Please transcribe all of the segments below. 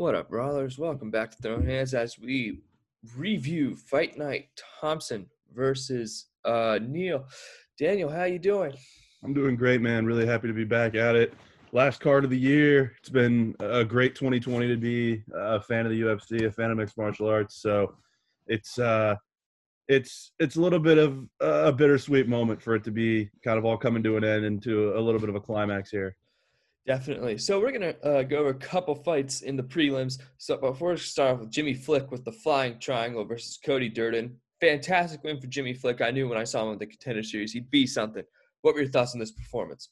What up, brawlers? Welcome back to Throne Hands as we review Fight Night Thompson versus uh Neal. Daniel, how you doing? I'm doing great, man. Really happy to be back at it. Last card of the year. It's been a great 2020 to be a fan of the UFC, a fan of mixed martial arts. So it's uh, it's it's a little bit of a bittersweet moment for it to be kind of all coming to an end into a little bit of a climax here. Definitely. So we're gonna uh, go over a couple fights in the prelims. So before we start off with Jimmy Flick with the Flying Triangle versus Cody Durden. Fantastic win for Jimmy Flick. I knew when I saw him in the Contender Series he'd be something. What were your thoughts on this performance?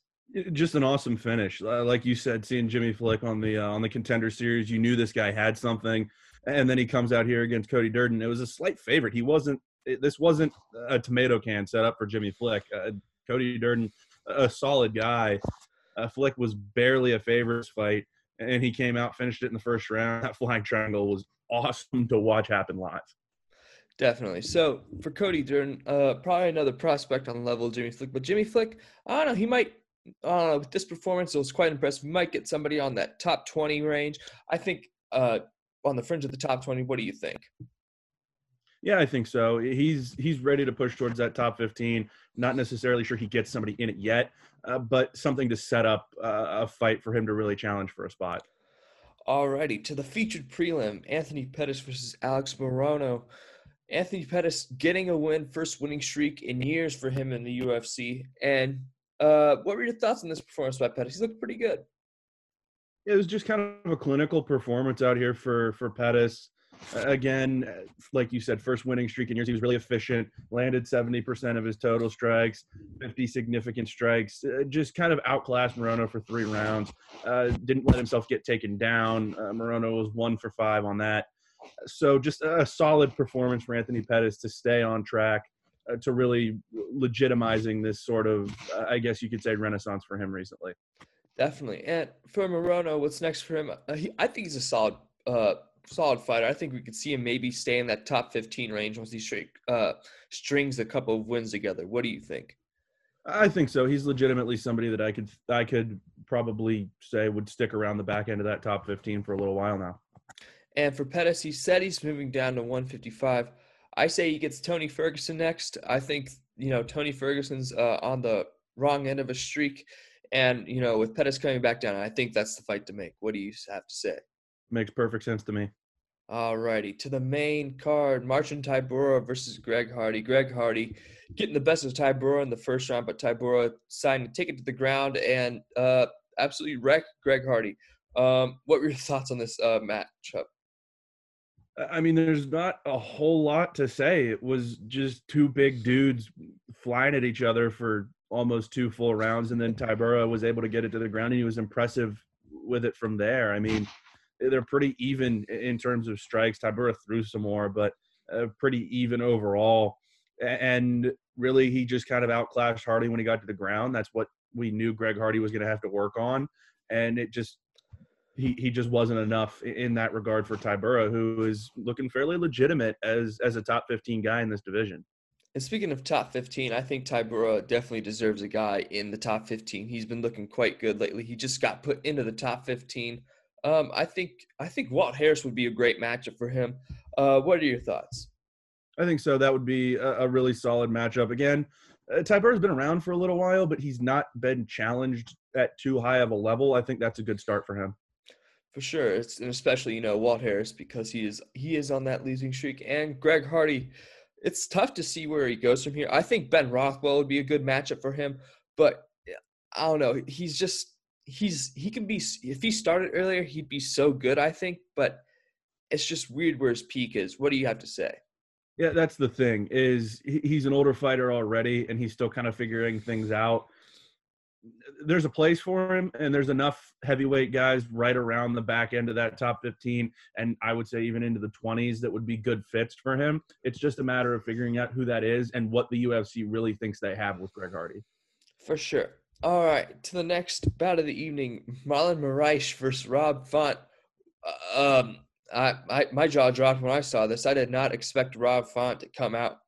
Just an awesome finish, like you said. Seeing Jimmy Flick on the uh, on the contender series, you knew this guy had something, and then he comes out here against Cody Durden. It was a slight favorite. He wasn't. This wasn't a tomato can set up for Jimmy Flick. Uh, Cody Durden, a solid guy. Uh, Flick was barely a favorites fight, and he came out, finished it in the first round. That flying triangle was awesome to watch happen live. Definitely. So for Cody Durden, uh, probably another prospect on level of Jimmy Flick. But Jimmy Flick, I don't know, he might. I. With this performance, it was quite impressive. He might get somebody on that top twenty range. I think uh, on the fringe of the top twenty. What do you think? Yeah, I think so. He's he's ready to push towards that top 15. Not necessarily sure he gets somebody in it yet, uh, but something to set up uh, a fight for him to really challenge for a spot. Alrighty, to the featured prelim, Anthony Pettis versus Alex Morono. Anthony Pettis getting a win, first winning streak in years for him in the UFC. And uh, what were your thoughts on this performance by Pettis? He looked pretty good. It was just kind of a clinical performance out here for for Pettis. Again, uh, like you said, first winning streak in years. He was really efficient. Landed 70% of his total strikes, 50 significant strikes. Uh, just kind of outclassed Morono for three rounds. Uh, didn't let himself get taken down. Uh, Morono was one for five on that. So just a solid performance for Anthony Pettis to stay on track uh, to really legitimizing this sort of, uh, I guess you could say, renaissance for him recently. Definitely. And for Morono, what's next for him? Uh, he, I think he's a solid, uh, solid fighter. I think we could see him maybe stay in that top 15 range once he straight, uh, strings a couple of wins together. What do you think? I think so. He's legitimately somebody that I could I could probably say would stick around the back end of that top 15 for a little while now. And for Pettis, he said he's moving down to 155. I say he gets Tony Ferguson next. I think, you know, Tony Ferguson's uh, on the wrong end of a streak. And, you know, with Pettis coming back down, I think that's the fight to make. What do you have to say? Makes perfect sense to me. Alrighty, to the main card, Marcin Tybura versus Greg Hardy. Greg Hardy getting the best of Tybura in the first round, but Tybura deciding to take it to the ground and uh, absolutely wreck Greg Hardy. Um, what were your thoughts on this uh, matchup? I mean, there's not a whole lot to say. It was just two big dudes flying at each other for almost two full rounds, and then Tybura was able to get it to the ground, and he was impressive with it from there. I mean, they're pretty even in terms of strikes. Tybura threw some more, but uh, pretty even overall. And really, he just kind of outclassed Hardy when he got to the ground. That's what we knew Greg Hardy was going to have to work on, and it just he, he just wasn't enough in that regard for Tybura, who is looking fairly legitimate as as a top 15 guy in this division. And speaking of top 15, I think Tybura definitely deserves a guy in the top 15. He's been looking quite good lately. He just got put into the top 15. Um, I think I think Walt Harris would be a great matchup for him. Uh, what are your thoughts? I think so. That would be a, a really solid matchup. Again, uh, Tybura's been around for a little while, but he's not been challenged at too high of a level. I think that's a good start for him. For sure, it's, and especially you know Walt Harris because he is he is on that losing streak, and Greg Hardy. It's tough to see where he goes from here. I think Ben Rothwell would be a good matchup for him, but I don't know. He's just he's he can be if he started earlier, he'd be so good. I think, but it's just weird where his peak is. What do you have to say? Yeah, that's the thing. Is he's an older fighter already, and he's still kind of figuring things out. There's a place for him, and there's enough heavyweight guys right around the back end of that top 15, and I would say even into the 20s that would be good fits for him. It's just a matter of figuring out who that is and what the UFC really thinks they have with Greg Hardy. For sure. All right, to the next bout of the evening, Marlon Moraes versus Rob Font. Uh, Um, I, I my jaw dropped when I saw this. I did not expect Rob Font to come out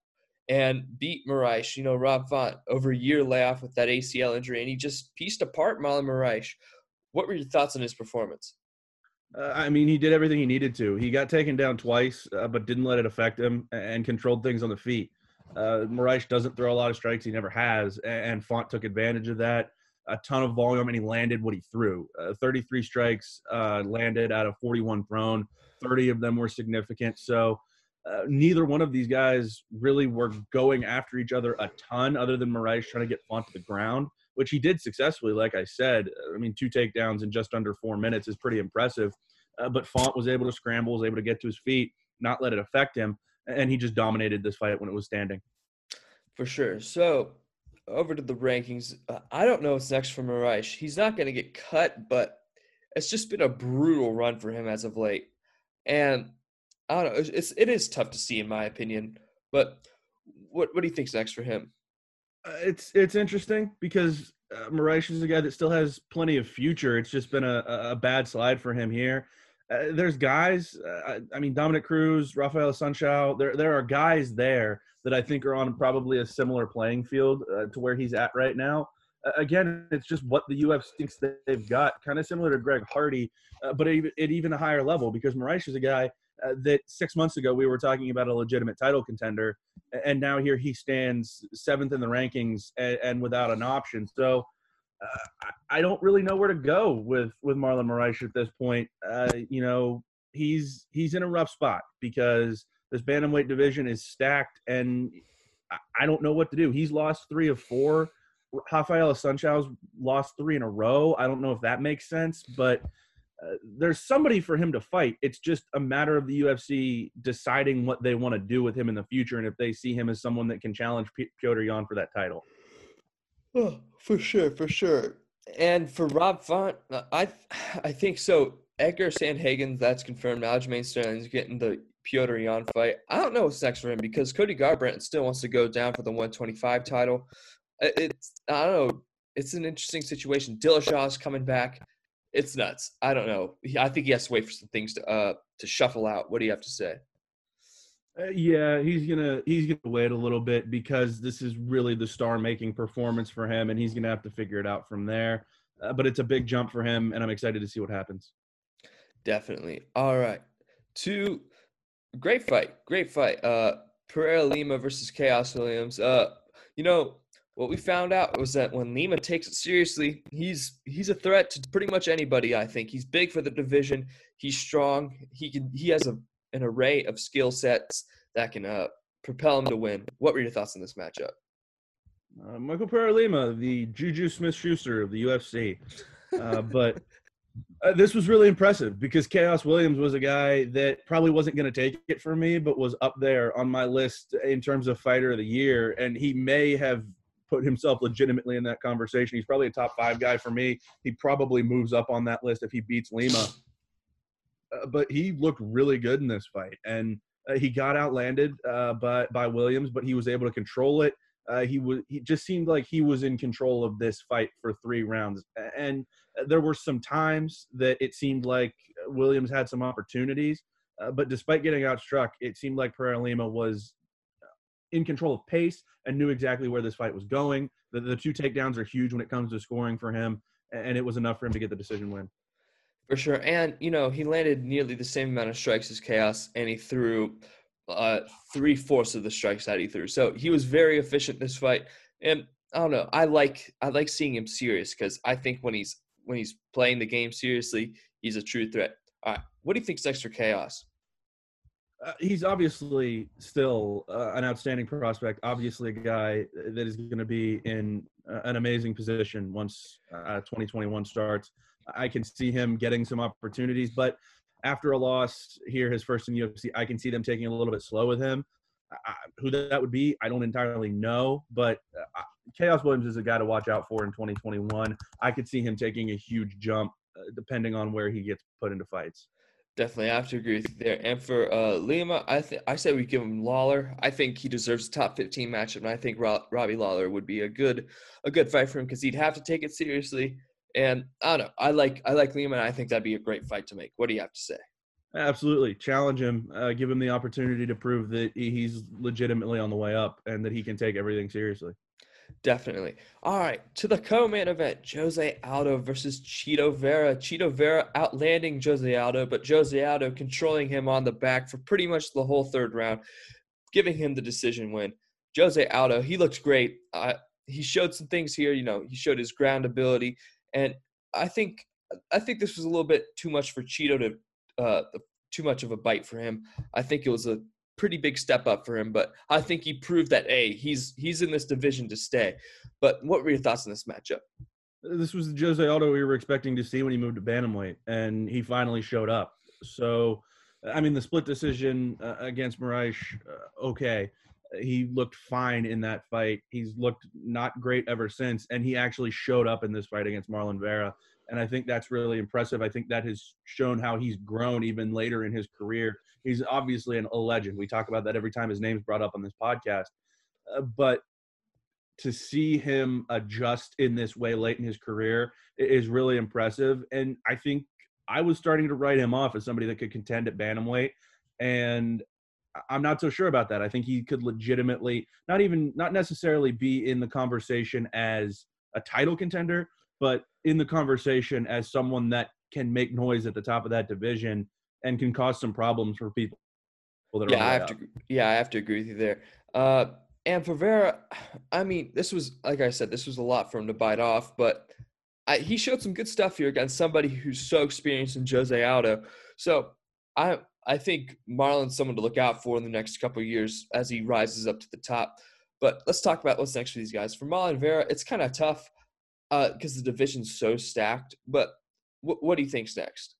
and beat Moraes. You know, Rob Font over a year layoff with that ACL injury, and he just pieced apart Marlon Moraes. What were your thoughts on his performance? Uh, I mean, he did everything he needed to. He got taken down twice, uh, but didn't let it affect him and controlled things on the feet. Uh, Moraes doesn't throw a lot of strikes. He never has, and Font took advantage of that. A ton of volume, and he landed what he threw. Uh, 33 strikes uh, landed out of 41 thrown. 30 of them were significant. So uh, neither one of these guys really were going after each other a ton, other than Moraes trying to get Font to the ground, which he did successfully. Like I said, I mean, two takedowns in just under four minutes is pretty impressive. Uh, but Font was able to scramble, was able to get to his feet, not let it affect him, and he just dominated this fight when it was standing. For sure. So over to the rankings. Uh, I don't know what's next for Moraes. He's not going to get cut, but it's just been a brutal run for him as of late. And I don't know. It's, it's tough to see, in my opinion. But what what do you think's next for him? Uh, it's it's interesting because uh, Moraes is a guy that still has plenty of future. It's just been a, a bad slide for him here. Uh, there's guys. Uh, I mean, Dominick Cruz, Rafael Assunção. There there are guys there that I think are on probably a similar playing field uh, to where he's at right now. Again, it's just what the UFC thinks they've got, kind of similar to Greg Hardy, uh, but at even a higher level because Moraes is a guy uh, that six months ago we were talking about a legitimate title contender, and now here he stands seventh in the rankings and, and without an option. So. Uh, I don't really know where to go with with Marlon Moraes at this point. Uh, you know, he's he's in a rough spot because this bantamweight division is stacked, and I don't know what to do. He's lost three of four. Rafael Assunção's lost three in a row. I don't know if that makes sense, but uh, there's somebody for him to fight. It's just a matter of the UFC deciding what they want to do with him in the future, and if they see him as someone that can challenge P- Petr Yan for that title. Oh, for sure, for sure. And for Rob Font, uh, I I think so. Edgar Sandhagen, that's confirmed. Aljamain Sterling's getting the Petr Yan fight. I don't know what's next for him because Cody Garbrandt still wants to go down for the 125 title. It's I don't know. It's an interesting situation. Dillashaw's coming back. It's nuts. I don't know. I think he has to wait for some things to uh to shuffle out. What do you have to say? Uh, yeah, he's gonna he's gonna wait a little bit because this is really the star making performance for him, and he's gonna have to figure it out from there. Uh, but it's a big jump for him, and I'm excited to see what happens. Definitely. All right. Two great fight. Great fight. Uh Pereira Lima versus Khaos Williams. Uh you know, what we found out was that when Lima takes it seriously, he's he's a threat to pretty much anybody, I think. He's big for the division. He's strong. He can he has a an array of skill sets that can uh propel him to win. What were your thoughts on this matchup? Uh, Michael Pereira Lima, the Juju Smith Schuster of the UFC. Uh, but uh, this was really impressive because Khaos Williams was a guy that probably wasn't going to take it for me, but was up there on my list in terms of fighter of the year. And he may have put himself legitimately in that conversation. He's probably a top five guy for me. He probably moves up on that list if he beats Lima. Uh, but he looked really good in this fight. And uh, he got outlanded uh, by, by Williams, but he was able to control it. Uh, he was he just seemed like he was in control of this fight for three rounds and there were some times that it seemed like williams had some opportunities uh, but despite getting outstruck it seemed like pereira lima was in control of pace and knew exactly where this fight was going the, the two takedowns are huge when it comes to scoring for him and it was enough for him to get the decision win For sure. And, you know, he landed nearly the same amount of strikes as Khaos, and he threw uh, three fourths of the strikes that he threw. So he was very efficient this fight. And I don't know. I like I like seeing him serious because I think when he's when he's playing the game seriously, he's a true threat. All right. What do you think's next Khaos? uh, he's obviously still uh, an outstanding prospect. Obviously, a guy that is going to be in uh, an amazing position once uh, 2021 starts. I can see him getting some opportunities, but after a loss here, his first in UFC, I can see them taking a little bit slow with him. I, who that would be, I don't entirely know, but uh, Khaos Williams is a guy to watch out for in 2021. I could see him taking a huge jump uh, depending on where he gets put into fights. Definitely, I have to agree with you there. And for uh, Lima, I think I say we give him Lawler. I think he deserves a top 15 matchup, and I think Ro- Robbie Lawler would be a good a good fight for him because he'd have to take it seriously. And I don't know, I like I like Lima, and I think that'd be a great fight to make. What do you have to say? Absolutely, challenge him, uh, give him the opportunity to prove that he's legitimately on the way up and that he can take everything seriously. Definitely. All right, to the co-main event: Jose Aldo versus Chito Vera. Chito Vera outlanding Jose Aldo, but Jose Aldo controlling him on the back for pretty much the whole third round, giving him the decision win. Jose Aldo, he looks great. Uh, he showed some things here. You know, he showed his ground ability, and I think I think this was a little bit too much for Chito to uh, too much of a bite for him. I think it was a pretty big step up for him. But I think he proved that a he's he's in this division to stay. But what were your thoughts on this matchup? This was the Jose Aldo we were expecting to see when he moved to bantamweight, and he finally showed up. So, I mean, the split decision uh, against Moraes, uh, okay. He looked fine in that fight. He's looked not great ever since, and he actually showed up in this fight against Marlon Vera. And I think that's really impressive. I think that has shown how he's grown even later in his career he's obviously an, a legend. We talk about that every time his name's brought up on this podcast. Uh, but to see him adjust in this way late in his career is really impressive. And I think I was starting to write him off as somebody that could contend at bantamweight, and I'm not so sure about that. I think he could legitimately not even not necessarily be in the conversation as a title contender, but in the conversation as someone that can make noise at the top of that division and can cause some problems for people. yeah, I have to. Yeah, I have to agree with you there. Uh, and for Vera, I mean, this was like I said, this was a lot for him to bite off, but I, he showed some good stuff here against somebody who's so experienced in Jose Aldo. So I I think Marlon's someone to look out for in the next couple years as he rises up to the top. But let's talk about what's next for these guys. For Marlon Vera, it's kind of tough because uh, the division's so stacked. But wh- what do you think's next?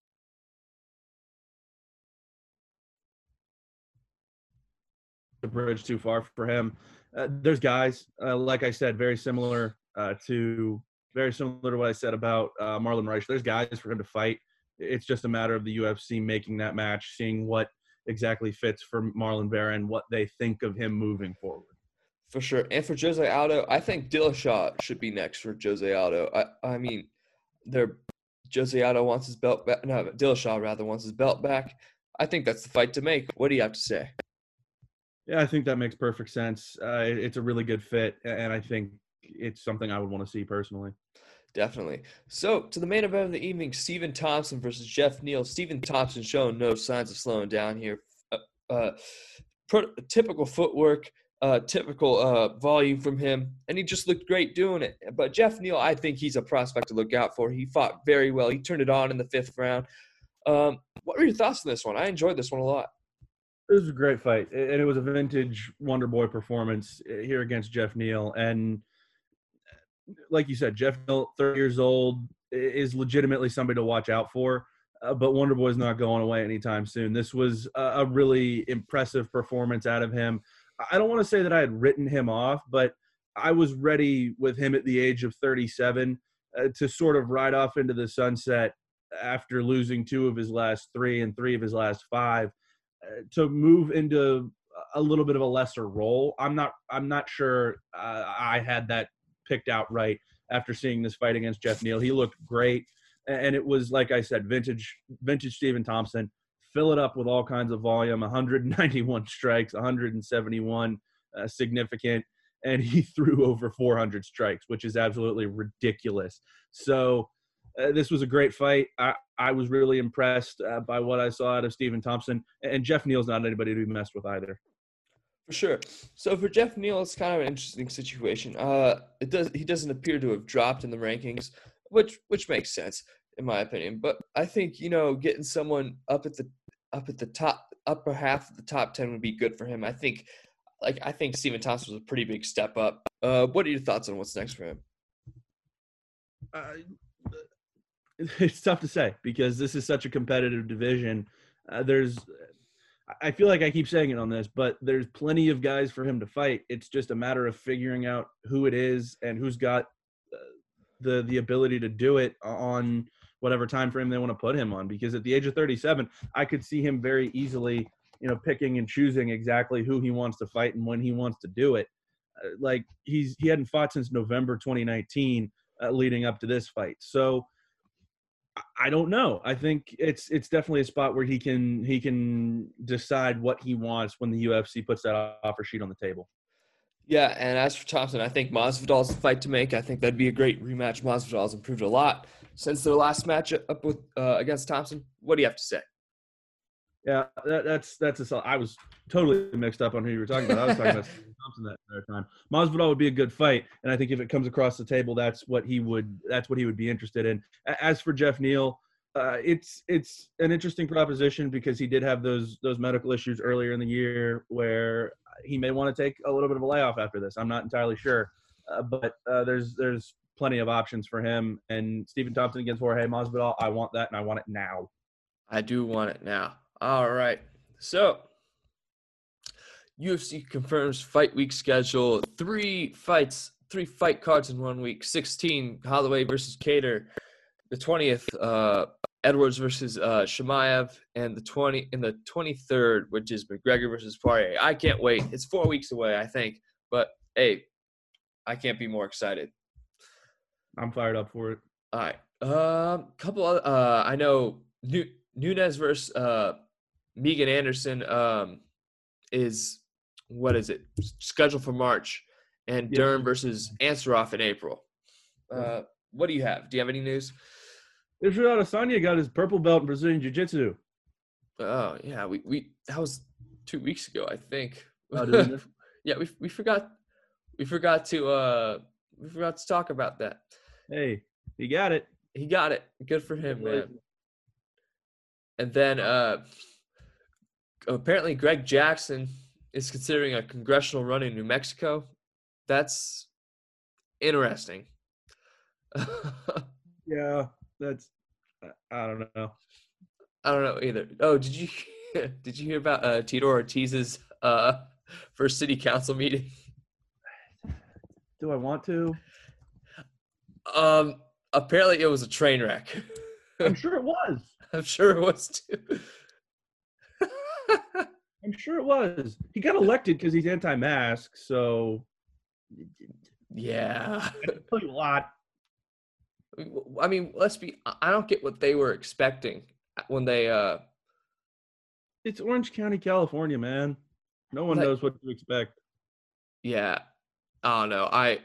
the bridge too far for him. Uh, there's guys, uh, like I said, very similar uh, to very similar to what I said about uh, Marlon Reich. There's guys for him to fight. It's just a matter of the UFC making that match, seeing what exactly fits for Marlon Vera and what they think of him moving forward. For sure, and for Jose Aldo, I think Dillashaw should be next for Jose Aldo. I, I mean, they're Jose Aldo wants his belt back. No, Dillashaw rather wants his belt back. I think that's the fight to make. What do you have to say? Yeah, I think that makes perfect sense. Uh, it's a really good fit, and I think it's something I would want to see personally. Definitely. So, to the main event of the evening, Stephen Thompson versus Jeff Neal. Stephen Thompson showing no signs of slowing down here. Uh, uh, pro- typical footwork, uh, typical uh, volume from him, and he just looked great doing it. But Jeff Neal, I think he's a prospect to look out for. He fought very well. He turned it on in the fifth round. Um, what were your thoughts on this one? I enjoyed this one a lot. It was a great fight, and it was a vintage Wonder Boy performance eh, here against Jeff Neal. And like you said, Jeff Neal, 30 years old, is legitimately somebody to watch out for. Uh, but Wonder Boy's not going away anytime soon. This was a, a really impressive performance out of him. I don't want to say that I had written him off, but I was ready with him at the age of 37 uh, to sort of ride off into the sunset after losing two of his last three and three of his last five to move into a little bit of a lesser role. I'm not I'm not sure uh, I had that picked out right after seeing this fight against Jeff Neal. He looked great, and it was like I said, vintage vintage Stephen Thompson. Fill it up with all kinds of volume. 191 strikes, 171 uh, significant, and he threw over 400 strikes, which is absolutely ridiculous. So uh, this was a great fight. I, I was really impressed uh, by what I saw out of Stephen Thompson, and Jeff Neal's not anybody to be messed with either. Sure. So for Jeff Neal, it's kind of an interesting situation. Uh, it does he doesn't appear to have dropped in the rankings, which which makes sense in my opinion. But I think you know getting someone up at the up at the top upper half of the top ten would be good for him. I think like I think Stephen Thompson was a pretty big step up. Uh, what are your thoughts on what's next for him? Uh, it's tough to say because this is such a competitive division. Uh, there's, I feel like I keep saying it on this, but there's plenty of guys for him to fight. It's just a matter of figuring out who it is and who's got uh, the the ability to do it on whatever time frame they want to put him on. Because at the age of 37, I could see him very easily, you know, picking and choosing exactly who he wants to fight and when he wants to do it. Uh, like he's he hadn't fought since November 2019, uh, leading up to this fight. So I don't know. I think it's it's definitely a spot where he can he can decide what he wants when the UFC puts that offer sheet on the table. Yeah, and as for Thompson, I think Masvidal's the fight to make. I think that'd be a great rematch. Masvidal's improved a lot since their last match up with uh, against Thompson. What do you have to say? Yeah, that, that's that's a. I was totally mixed up on who you were talking about. I was talking about Thompson that entire time. Masvidal would be a good fight, and I think if it comes across the table, that's what he would that's what he would be interested in. As for Jeff Neal, uh, it's it's an interesting proposition because he did have those those medical issues earlier in the year where he may want to take a little bit of a layoff after this. I'm not entirely sure, uh, but uh, there's there's plenty of options for him. And Stephen Thompson against Jorge Masvidal, I want that, and I want it now. I do want it now. All right. So, UFC confirms fight week schedule. Three fights, three fight cards in one week. 16, Holloway versus Kattar. The 20th, uh, Edwards versus uh, Chimaev. And the 20 in the 23rd, which is McGregor versus Poirier. I can't wait. It's four weeks away, I think. But hey, I can't be more excited. I'm fired up for it. All right. Um, couple of, uh, I know Nunes versus uh, Megan Anderson um, is what is it scheduled for March, and Yeah. Dern versus Ansaroff in April. Uh, what do you have? Do you have any news? Israel Adesanya got his purple belt in Brazilian Jiu-Jitsu. Oh yeah, we we that was two weeks ago, I think. Oh, yeah, we we forgot we forgot to uh we forgot to talk about that. hey, he got it. He got it. Good for him, man. And then uh apparently Greg Jackson is considering a congressional run in New Mexico. That's interesting. Yeah, that's. I- don't know. I don't know either. Oh, did you did you hear about uh Tito Ortiz's uh first city council meeting? Do I want to? Um apparently it was a train wreck. I'm sure it was. I'm sure it was too. I'm sure it was. He got elected because he's anti-mask, so yeah. I tell you a lot. I mean, let's be I- I don't get what they were expecting when they uh It's Orange County, California, man. No one Like- knows what to expect. yeah. I don't know. I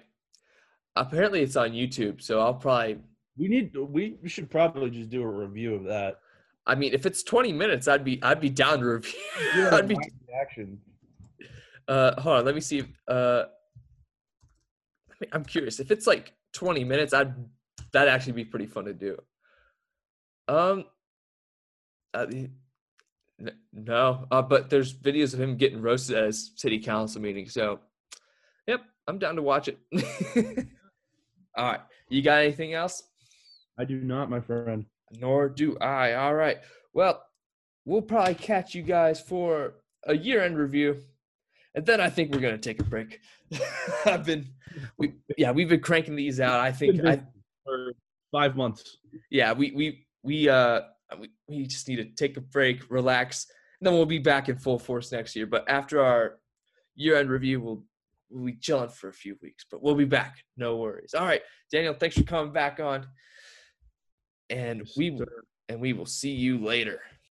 apparently it's on YouTube, so I'll probably We need. We should probably just do a review of that. I mean, if it's 20 minutes, I'd be I'd be down to review. Yeah, I'd be my reaction. uh hold on, let me see if, uh I mean, I'm curious. If it's like 20 minutes, I'd that'd actually be pretty fun to do. Um uh, no, uh, but there's videos of him getting roasted at his city council meeting. So, yep, I'm down to watch it. All right, you got anything else? I do not, my friend. Nor do I. All right. Well, we'll probably catch you guys for a year-end review, and then I think we're gonna take a break. I've been, we, yeah, we've been cranking these out. I think, I, for five months. yeah, we we we uh we, we just need to take a break, relax, and then we'll be back in full force next year. But after our year-end review, we'll we'll be chilling for a few weeks, but we'll be back. No worries. All right, Daniel, thanks for coming back on, and we and we will see you later.